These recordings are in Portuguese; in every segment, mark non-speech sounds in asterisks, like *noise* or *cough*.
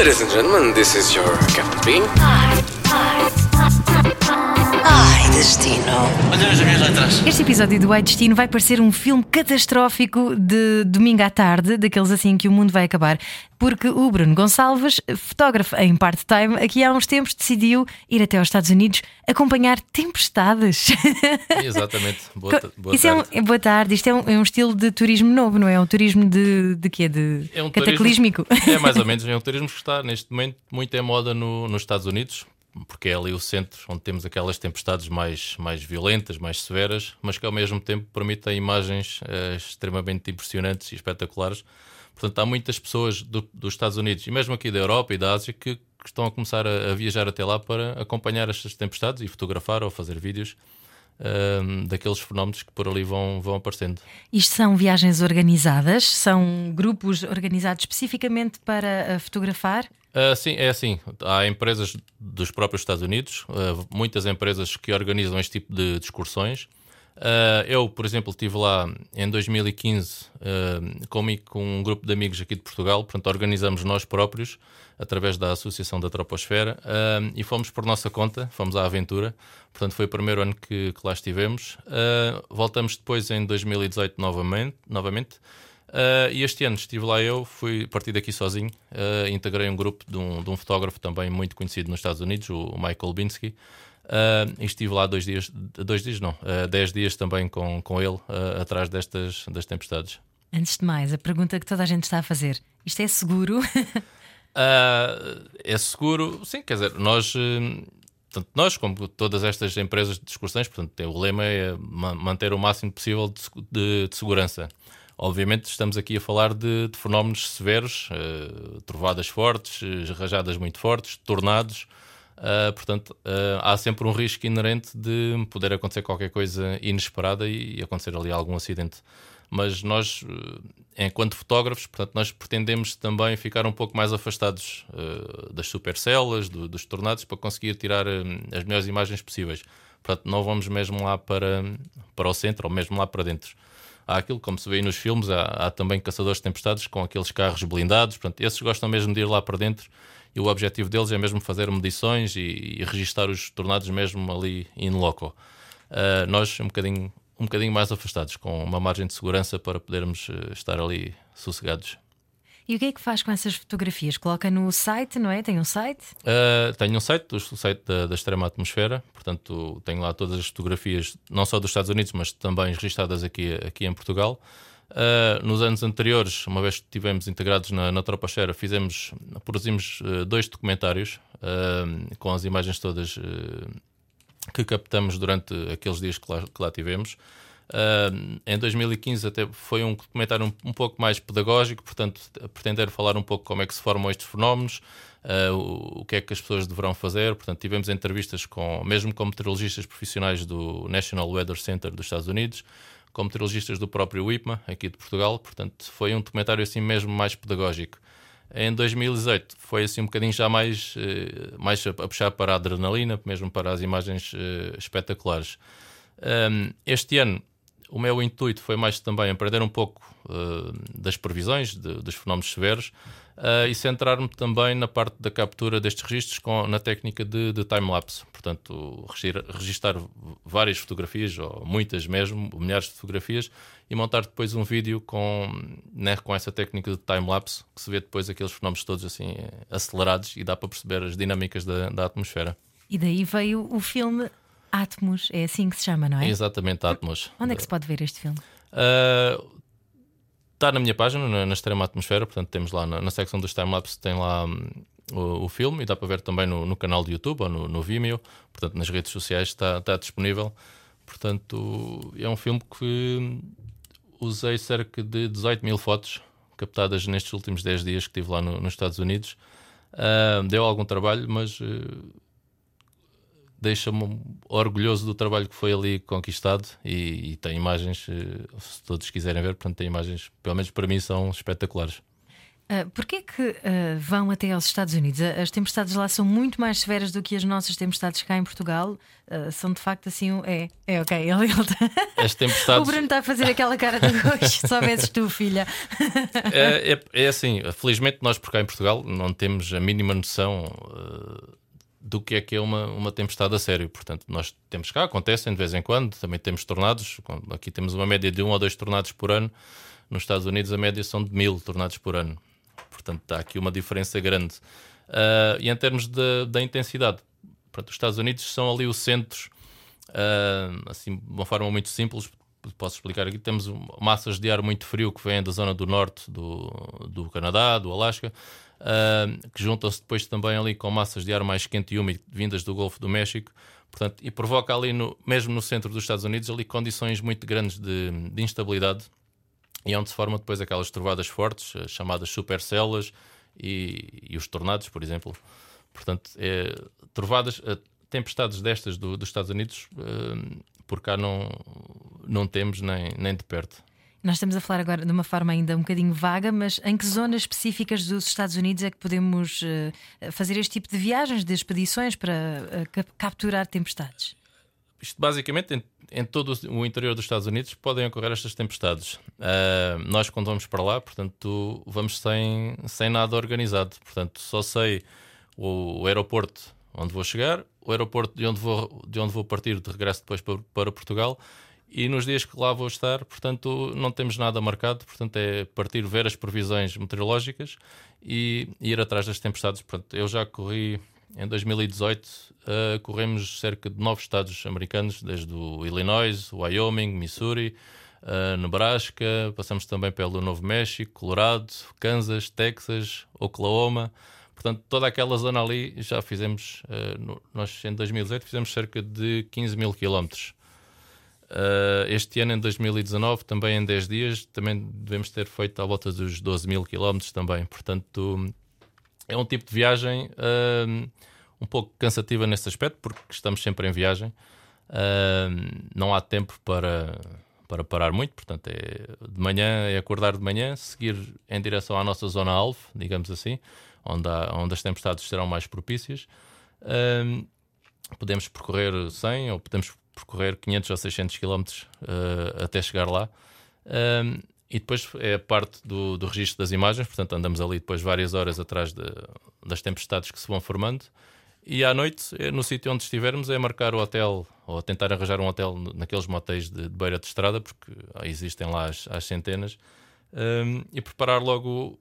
Ladies and gentlemen, this is your Captain Bean. Destino. Olha as minhas letras. Este episódio do Ai Destino vai parecer um filme catastrófico de domingo à tarde, daqueles assim que o mundo vai acabar, porque o Bruno Gonçalves, fotógrafo em part-time, aqui há uns tempos decidiu ir até aos Estados Unidos acompanhar tempestades. *laughs* Exatamente. Boa, boa Isso é um- tarde. boa tarde. Isto é um, é um estilo de turismo novo, não é? Um turismo de, de quê? De É um cataclísmico. turismo- é *laughs* mais ou menos, é um turismo que está neste momento muito em moda no- nos Estados Unidos, porque é ali o centro onde temos aquelas tempestades mais, mais violentas, mais severas, mas que ao mesmo tempo permitem imagens eh, extremamente impressionantes e espetaculares. Portanto, há muitas pessoas do- dos Estados Unidos e mesmo aqui da Europa e da Ásia que, que estão a começar a, a viajar até lá para acompanhar estas tempestades e fotografar ou fazer vídeos eh, daqueles fenómenos que por ali vão, vão aparecendo. Isto são viagens organizadas, são grupos organizados especificamente para ah, fotografar. Ah, sim, é assim. Há empresas dos próprios Estados Unidos, ah, muitas empresas que organizam este tipo de, de excursões. Ah, eu, por exemplo, estive lá em 2015 ah, comigo com um grupo de amigos aqui de Portugal, portanto, organizamos nós próprios, através da Associação da Troposfera, ah, e fomos por nossa conta, fomos à aventura. Portanto, foi o primeiro ano que, que lá estivemos. Voltamos depois em 2018 novamente. novamente. Uh, e este ano estive lá eu, fui partir daqui sozinho, uh, integrei um grupo de um, de um fotógrafo também muito conhecido nos Estados Unidos, o Michael Binsky, uh, e estive lá dois dias, dois dias não, uh, dez dias também com, com ele, atrás destas das tempestades. Antes de mais, a pergunta que toda a gente está a fazer: isto é seguro? *laughs* É seguro, sim, quer dizer, nós, tanto nós como todas estas empresas de excursões, portanto, o lema é ma- manter o máximo possível de, de- de segurança. Obviamente, estamos aqui a falar de, de fenómenos severos, uh, trovadas fortes, uh, rajadas muito fortes, tornados. Uh, portanto, uh, há sempre um risco inerente de poder acontecer qualquer coisa inesperada e acontecer ali algum acidente. Mas nós, enquanto fotógrafos, portanto, nós pretendemos também ficar um pouco mais afastados das supercelas, do, dos tornados, para conseguir tirar as melhores imagens possíveis. Portanto, não vamos mesmo lá para, para o centro ou mesmo lá para dentro. Há aquilo, como se vê nos filmes, há, há também caçadores de tempestades com aqueles carros blindados. Portanto, esses gostam mesmo de ir lá para dentro e o objetivo deles é mesmo fazer medições e, e registar os tornados mesmo ali in loco. Uh, nós um bocadinho, um bocadinho mais afastados, com uma margem de segurança para podermos uh, estar ali sossegados. E o que é que faz com essas fotografias? Coloca no site, não é? Tem um site? Uh, tenho um site, o site da, da Extrema Atmosfera, portanto tenho lá todas as fotografias, não só dos Estados Unidos, mas também registadas aqui, aqui em Portugal. Uh, nos anos anteriores, uma vez que estivemos integrados na, na Troposfera, fizemos, produzimos uh, dois documentários uh, com as imagens todas que captamos durante aqueles dias que lá, que lá tivemos. Uh, em 2015 até foi um documentário um, um pouco mais pedagógico, portanto, pretender falar um pouco como é que se formam estes fenómenos, uh, o, o que é que as pessoas deverão fazer. Portanto, tivemos entrevistas com, mesmo com meteorologistas profissionais do National Weather Center dos Estados Unidos, com meteorologistas do próprio IPMA, aqui de Portugal. Portanto, foi um documentário assim mesmo mais pedagógico. Em 2018 foi assim um bocadinho já mais, eh, mais a puxar para a adrenalina, mesmo para as imagens eh, espetaculares. Este ano o meu intuito foi mais também aprender um pouco uh, das previsões de- dos fenómenos severos uh, e centrar-me também na parte da captura destes registros com, na técnica de, de time-lapse. Portanto, registar várias fotografias, ou muitas mesmo, milhares de fotografias, e montar depois um vídeo com, né, com essa técnica de time-lapse, que se vê depois aqueles fenómenos todos assim eh, acelerados e dá para perceber as dinâmicas da, da atmosfera. E daí veio o filme Atmos, é assim que se chama, não é? Exatamente, atmos. Onde é que se pode ver este filme? Está na minha página, na, na Extrema Atmosfera, portanto temos lá na, na secção dos timelapse tem lá hum, o, o filme e dá para ver também no, no canal do YouTube ou no, no Vimeo, portanto nas redes sociais está, está disponível. Portanto, é um filme que hum, usei cerca de 18 mil fotos captadas nestes últimos 10 dias que estive lá no- nos Estados Unidos. Ah, deu algum trabalho, mas eh, deixa-me orgulhoso do trabalho que foi ali conquistado e, e tem imagens, eh, se todos quiserem ver, portanto, tem imagens, pelo menos para mim, são espetaculares. Uh, Porquê que uh, vão até aos Estados Unidos? As tempestades lá são muito mais severas do que as nossas tempestades cá em Portugal. Uh, são de facto assim. Um... É, é ok. *laughs* Ele, ele tá... As tempestades. *laughs* o Bruno está a fazer aquela cara de hoje, soubesses tu, filha. é, é, é, assim, felizmente nós por cá em Portugal não temos a mínima noção do que é que é uma, uma tempestade a sério. Portanto, nós temos cá, acontecem de vez em quando, também temos tornados. Aqui temos uma média de um ou dois tornados por ano. Nos Estados Unidos a média são de mil tornados por ano. Portanto, está aqui uma diferença grande. Uh, e em termos de, da intensidade, portanto, os Estados Unidos são ali o centro, uh, assim, de uma forma muito simples, posso explicar aqui. Temos massas de ar muito frio que vêm da zona do norte do, do Canadá, do Alasca, uh, que juntam-se depois também ali com massas de ar mais quente e úmido vindas do Golfo do México. Portanto, e provoca ali, no, mesmo no centro dos Estados Unidos, ali condições muito grandes de, de instabilidade e é onde se formam depois aquelas trovadas fortes, eh, chamadas supercélulas e, e os tornados, por exemplo. Portanto, é, trovadas, eh, tempestades destas do, dos Estados Unidos, eh, por cá não, não temos nem, nem de perto. Nós estamos a falar agora de uma forma ainda um bocadinho vaga, mas em que zonas específicas dos Estados Unidos é que podemos fazer este tipo de viagens, de expedições para capturar tempestades? Isto basicamente em em todo o interior dos Estados Unidos podem ocorrer estas tempestades. Uh, nós, quando vamos para lá, portanto, vamos sem, sem nada organizado. Portanto, só sei o, o, aeroporto onde vou chegar, o aeroporto de onde vou, de onde vou partir de regresso depois para, para Portugal. E nos dias que lá vou estar, portanto, não temos nada marcado. Portanto, é partir, ver as previsões meteorológicas e, ir atrás das tempestades. Portanto, eu já corri em 2018, uh, corremos cerca de nove estados americanos, desde o Illinois, Wyoming, Missouri, uh, Nebraska, passamos também pelo Novo México, Colorado, Kansas, Texas, Oklahoma. Portanto, toda aquela zona ali já fizemos, uh, no, nós em 2018 fizemos cerca de 15 mil quilómetros. Uh, este ano, em 2019, também em 10 dias, também devemos ter feito à volta dos 12 mil quilómetros também. Portanto, é um tipo de viagem uh, um pouco cansativa nesse aspecto, porque estamos sempre em viagem. Uh, não há tempo para, para parar muito, portanto, é, de manhã é acordar de manhã, seguir em direção à nossa zona alvo, digamos assim, onde, há, onde as tempestades serão mais propícias. Podemos percorrer 100 ou podemos percorrer 500 ou 600 km uh, até chegar lá. Uh, e depois é a parte do, do registro das imagens, portanto andamos ali depois várias horas atrás de, das tempestades que se vão formando. E à noite, é, no sítio onde estivermos, é marcar o hotel ou tentar arranjar um hotel naqueles motéis de, de beira de estrada, porque existem lá as, as centenas, um, e preparar logo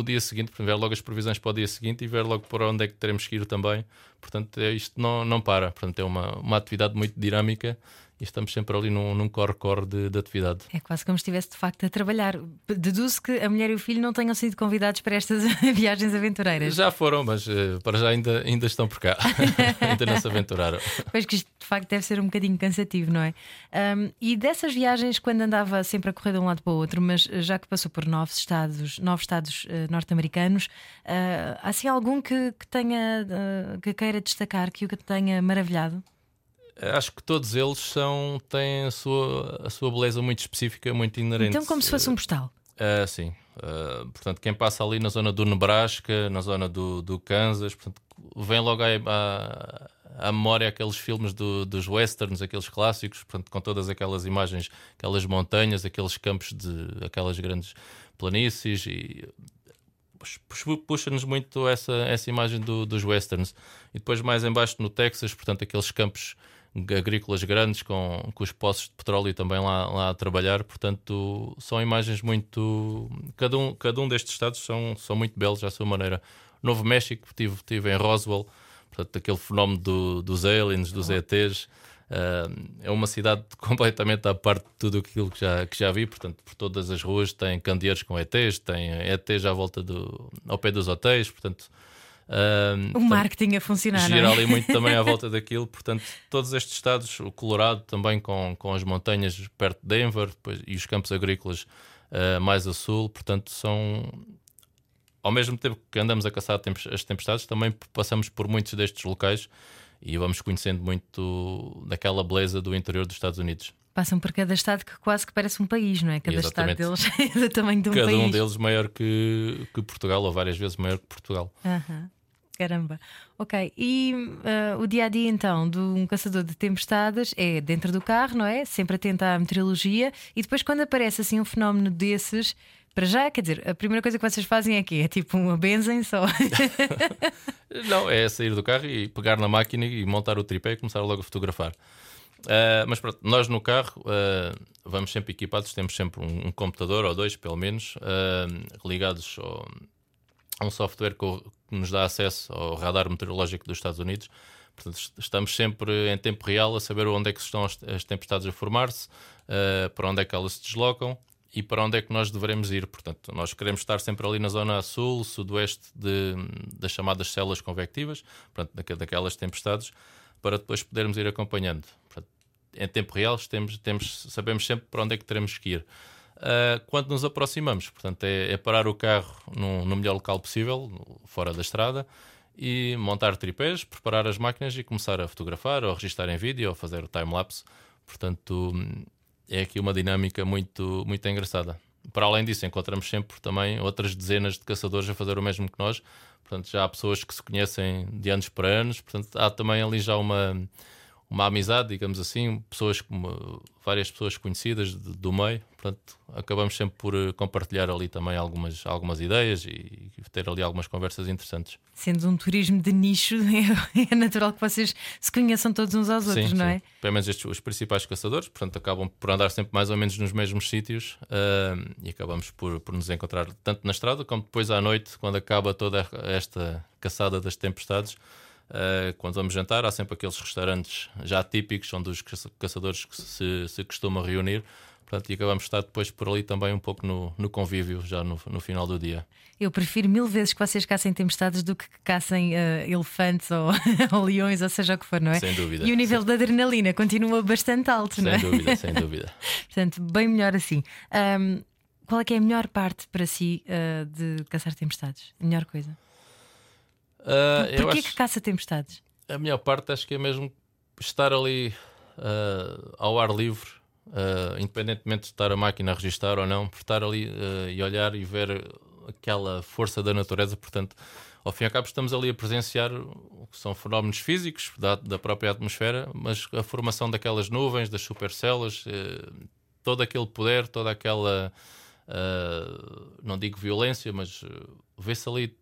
o, dia seguinte, ver logo as previsões para o dia seguinte e ver logo para onde é que teremos que ir também. Portanto, é, isto não, não para. Portanto, é uma, uma atividade muito dinâmica e estamos sempre ali num, num corre-corre de, de, atividade. É quase como se estivesse de facto a trabalhar. Deduzo que a mulher e o filho não tenham sido convidados para estas *laughs* viagens aventureiras. Já foram, mas uh, para já ainda, ainda estão por cá. *laughs* ainda não se aventuraram. Pois que isto de facto deve ser um bocadinho cansativo, não é? Um, e dessas viagens, quando andava sempre a correr de um lado para o outro, mas já que passou por nove estados, nove estados uh, norte-americanos, uh, há assim algum que, que tenha que queira destacar, que o que tenha maravilhado? Acho que todos eles são, têm a sua, a sua beleza muito específica, muito inerente. Então, como se fosse um postal. Uh, sim. Uh, portanto, quem passa ali na zona do Nebraska, na zona do, do Kansas, portanto, vem logo à, à, memória aqueles filmes do, dos westerns, aqueles clássicos, portanto, com todas aquelas imagens, aquelas montanhas, aqueles campos de aquelas grandes planícies e puxa-nos muito essa, essa imagem do, dos westerns. E depois mais embaixo no Texas, portanto, aqueles campos agrícolas grandes com, com os poços de petróleo também lá, lá a trabalhar. Portanto, são imagens muito. Cada um, cada um destes estados são, são muito belos à sua maneira. Novo México, tive, tive em Roswell, portanto, aquele fenómeno do, dos aliens, dos ETs. Uh, é uma cidade *laughs* completamente à parte de tudo aquilo que já, que já vi. Portanto, por todas as ruas tem candeeiros com ETs, tem ETs à volta do, ao pé dos hotéis. Portanto, Uh, o marketing a funcionar. Gira é? ali *laughs* muito também à volta daquilo. Portanto, todos estes estados, o Colorado também com, com as montanhas perto de Denver depois, e os campos agrícolas uh, mais a sul, portanto, são. Ao mesmo tempo que andamos a caçar as tempestades, também passamos por muitos destes locais e vamos conhecendo muito daquela beleza do interior dos Estados Unidos. Passam por cada estado que quase que parece um país, não é? Cada Exatamente. estado deles *laughs* é do tamanho de um Cada país. um deles maior que, que Portugal, ou várias vezes maior que Portugal. Caramba. Ok. E ah, o dia a dia então de um caçador de tempestades é dentro do carro, não é? Sempre atento à meteorologia. E depois, quando aparece assim um fenómeno desses, para já, quer dizer, a primeira coisa que vocês fazem é que é tipo uma benzem só. *laughs* Não, é sair do carro e pegar na máquina e montar o tripé e começar logo a fotografar. Ah, mas pronto, nós no carro ah, vamos sempre equipados, temos sempre um, um computador ou dois, pelo menos, ligados ao- um software que, nos dá acesso ao radar meteorológico dos Estados Unidos. Portanto, est- estamos sempre em tempo real a saber onde é que estão as, tempestades a formar-se, ah, para onde é que elas se deslocam e para onde é que nós devemos ir. Portanto, nós queremos estar sempre ali na zona sul, sudoeste de, das chamadas células convectivas, portanto, daque- daquelas tempestades, para depois podermos ir acompanhando. Portanto, em tempo real temos, temos, sabemos sempre para onde é que teremos que ir. Uh, quando nos aproximamos, portanto, é, é parar o carro no, melhor local possível, fora da estrada, e montar tripés, preparar as máquinas e começar a fotografar ou registrar em vídeo ou fazer o time-lapse. Portanto, é aqui uma dinâmica muito, muito engraçada. Para além disso, encontramos sempre também outras dezenas de caçadores a fazer o mesmo que nós. Portanto, já há pessoas que se conhecem de anos para anos. Portanto, há também ali já uma, uma amizade, digamos assim, pessoas como várias pessoas conhecidas de- do meio. Portanto, acabamos sempre por eh, compartilhar ali também algumas, algumas ideias e, e ter ali algumas conversas interessantes. Sendo um turismo de nicho, é, *laughs* é natural que vocês se conheçam todos uns aos outros, não é? Pelo menos estes, os principais caçadores, portanto, acabam por andar sempre mais ou menos nos mesmos sítios ah, e acabamos por, por nos encontrar tanto na estrada como depois à noite, quando acaba toda esta caçada das tempestades. Ah, quando vamos jantar, há sempre aqueles restaurantes já típicos onde os caça- caçadores que se, se costumam reunir. Portanto, e acabamos de estar depois por ali também um pouco no, no convívio, já no, no final do dia. Eu prefiro mil vezes que vocês caçem tempestades do que caçem ah, elefantes ou, *laughs* ou leões, ou seja o que for, não é? Sem dúvida. E o nível de adrenalina continua bastante alto, não é? Sem dúvida, sem *laughs* dúvida. Portanto, bem melhor assim. Ahm, qual é é a melhor parte para si ah, de caçar tempestades? A melhor coisa? Eu Porquê que caça tempestades? A melhor parte acho que é mesmo estar ali ah, ao ar livre, ah, independentemente de estar a máquina a registar ou não, por estar ali ah, e olhar e ver aquela força da natureza. Portanto, ao fim e ao cabo, estamos ali a presenciar o que são fenómenos físicos da, da própria atmosfera, mas a formação daquelas nuvens, das supercélulas, eh, todo aquele poder, toda aquela. não digo violência, mas vê-se ali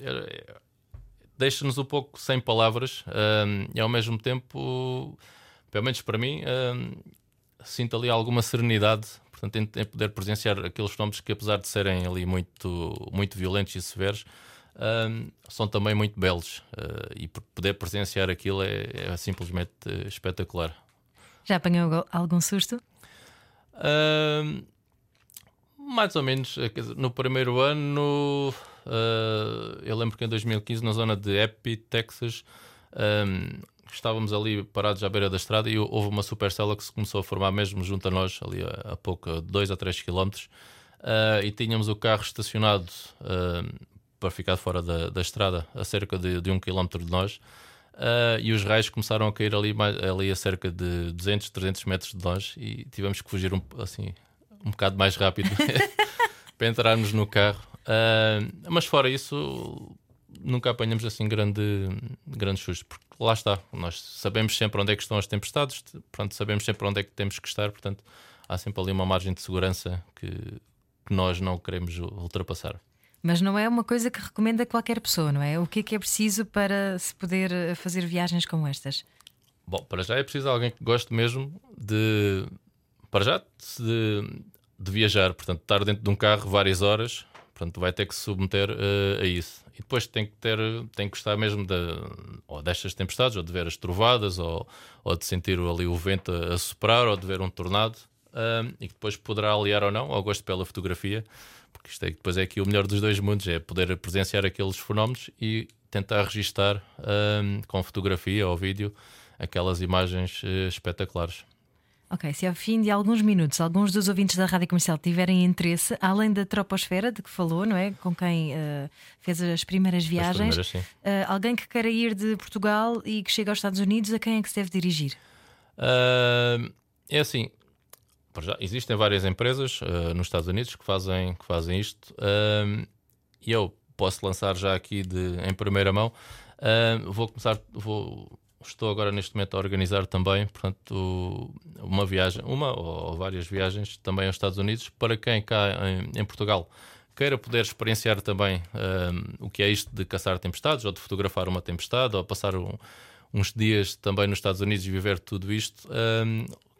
é- deixa-nos um pouco sem palavras e ao mesmo tempo, pelo menos para mim, sinto ali alguma serenidade portanto, em, em poder presenciar aqueles fenómenos que, apesar de serem ali muito, muito violentos e severos, são também muito belos Uh, e poder presenciar aquilo é, é simplesmente espetacular. Já apanhou algu- algum susto? Mais ou menos, no primeiro ano, ah, eu lembro que em 2015, na zona de Epi, Texas, ahm, estávamos ali parados à beira da estrada e houve uma supercela que se começou a formar mesmo junto a nós, ali a, pouco, a 2 a 3 quilómetros, ah, e tínhamos o carro estacionado ahm, para ficar fora da, da estrada, a cerca de, de um quilómetro de nós. Ah, e os raios começaram a cair ali, mais- ali a cerca de 200, 300 metros de nós e tivemos que fugir um, assim, um bocado mais rápido *laughs* para entrarmos no carro. Ah, mas fora isso, nunca apanhamos assim grande, grande susto, porque lá está, nós sabemos sempre onde é que estão as tempestades, pronto, sabemos sempre onde é que temos que estar, portanto há sempre ali uma margem de segurança que, que nós não queremos ultrapassar. Mas não é uma coisa que recomenda qualquer pessoa, não é? O que é que é preciso para se poder eh, fazer viagens como estas? Bom, para já é preciso alguém que goste mesmo de. Para já, de, de viajar, portanto, estar dentro de um carro várias horas, portanto, vai ter que se submeter eh, a isso. E depois tem que ter, tem que gostar mesmo de, ou destas tempestades, ou de ver as trovadas, ou, ou de sentir ali o vento a, a soprar, ou de ver um tornado, ah, e que depois poderá aliar ou não ao gosto pela fotografia, porque isto é, depois é aqui o melhor dos dois mundos, é poder presenciar aqueles fenómenos e tentar registar ah, com fotografia ou vídeo aquelas imagens espetaculares. Ok, se ao fim de alguns minutos alguns dos ouvintes da Rádio Comercial tiverem interesse, além da troposfera de que falou, não é? Com quem eh, fez as primeiras viagens, primeiras, sim. eh, alguém que queira ir de Portugal e que chega aos Estados Unidos, a quem é que se deve dirigir? Ah, é assim, já, existem várias empresas uh, nos Estados Unidos que fazem, que fazem isto uh, e eu posso lançar já aqui de, em primeira mão. Uh, vou começar, vou, estou agora neste momento a organizar também, portanto, uma viagem, uma ou várias viagens também aos Estados Unidos para quem cá em, em Portugal queira poder experienciar também o que é isto de caçar tempestades ou de fotografar uma tempestade ou passar um, uns dias também nos Estados Unidos e viver tudo isto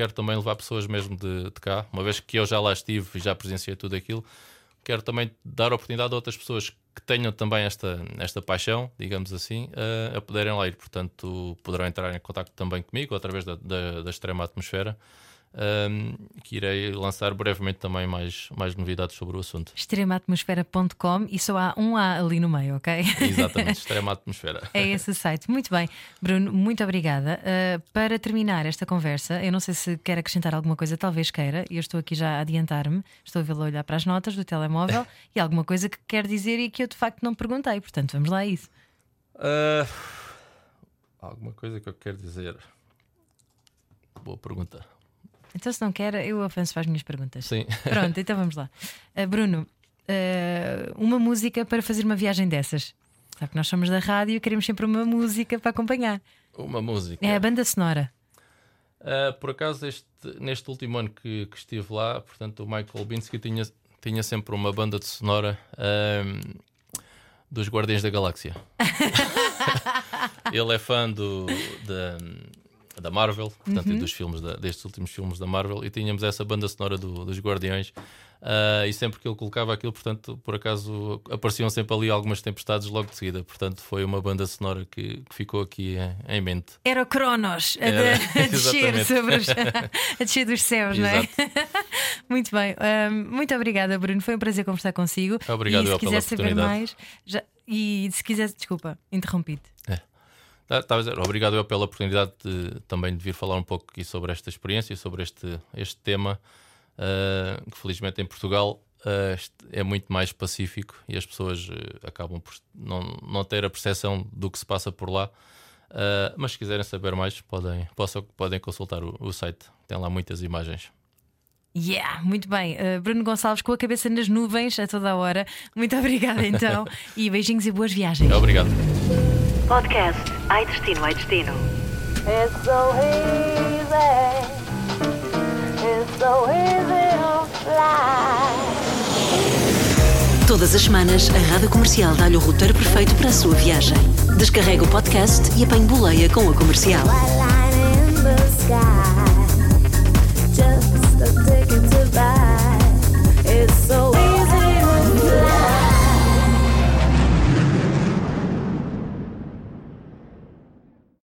quero também levar pessoas mesmo de, de cá, uma vez que eu já lá estive e já presenciei tudo aquilo, quero também dar oportunidade a outras pessoas que tenham também esta, esta paixão, digamos assim, a, a poderem lá ir. Portanto, poderão entrar em contato também comigo através da, da, da extrema atmosfera um, que irei lançar brevemente também mais, mais novidades sobre o assunto. extremaatmosfera.com e só há um A ali no meio, ok? Exatamente, *laughs* Extrema Atmosfera. é esse site. Muito bem, Bruno, muito obrigada. Uh, para terminar esta conversa, eu não sei se quer acrescentar alguma coisa, talvez queira, eu estou aqui já a adiantar-me, estou a vê-lo olhar para as notas do telemóvel *laughs* e alguma coisa que quer dizer e que eu de facto não perguntei, portanto vamos lá a isso. Uh, alguma coisa que eu quero dizer. Boa pergunta. Então, se não quer, eu avanço para as minhas perguntas. Sim. *laughs* Pronto, então vamos lá. Uh, Bruno, uh, uma música para fazer uma viagem dessas. Sabe que nós somos da rádio e queremos sempre uma música para acompanhar. Uma música. É a banda sonora. Uh, por acaso, este, neste último ano que, que, estive lá, portanto, o Michael Binsky tinha, tinha sempre uma banda de sonora dos Guardiões da Galáxia. *laughs* *laughs* Ele é fã do, de, da Marvel, portanto, uhum. e dos filmes da, destes últimos filmes da Marvel, e tínhamos essa banda sonora do, dos Guardiões. Uh, e sempre que ele colocava aquilo, portanto, por acaso apareciam sempre ali algumas tempestades logo de seguida. Portanto, foi uma banda sonora que, que ficou aqui em, em, mente. Era o Cronos a, Era, *laughs* a descer sobre os, *laughs* a descer dos céus, não é? *laughs* muito bem, um, muito obrigada, Bruno. Foi um prazer conversar consigo. Obrigado e se quiser saber mais, já, e se quiser, desculpa, interrompi-te. É. Tá, a dizer, obrigado eu pela oportunidade de, também de vir falar um pouco aqui sobre esta experiência, sobre este, este tema, uh, que felizmente em Portugal uh, é muito mais pacífico e as pessoas uh, acabam por não, não ter a percepção do que se passa por lá. mas se quiserem saber mais, podem, possam, podem consultar o, o site, tem lá muitas imagens. Yeah, muito bem. Uh, Bruno Gonçalves com a cabeça nas nuvens a toda a hora. Muito obrigada então. *laughs* e beijinhos e boas viagens. Obrigado. Podcast Ai Destino, Ai Destino. It's so easy. It's so easy to fly. Todas as semanas, a Rádio Comercial dá-lhe o roteiro perfeito para a sua viagem. Descarrega o podcast e apanhe boleia com a comercial.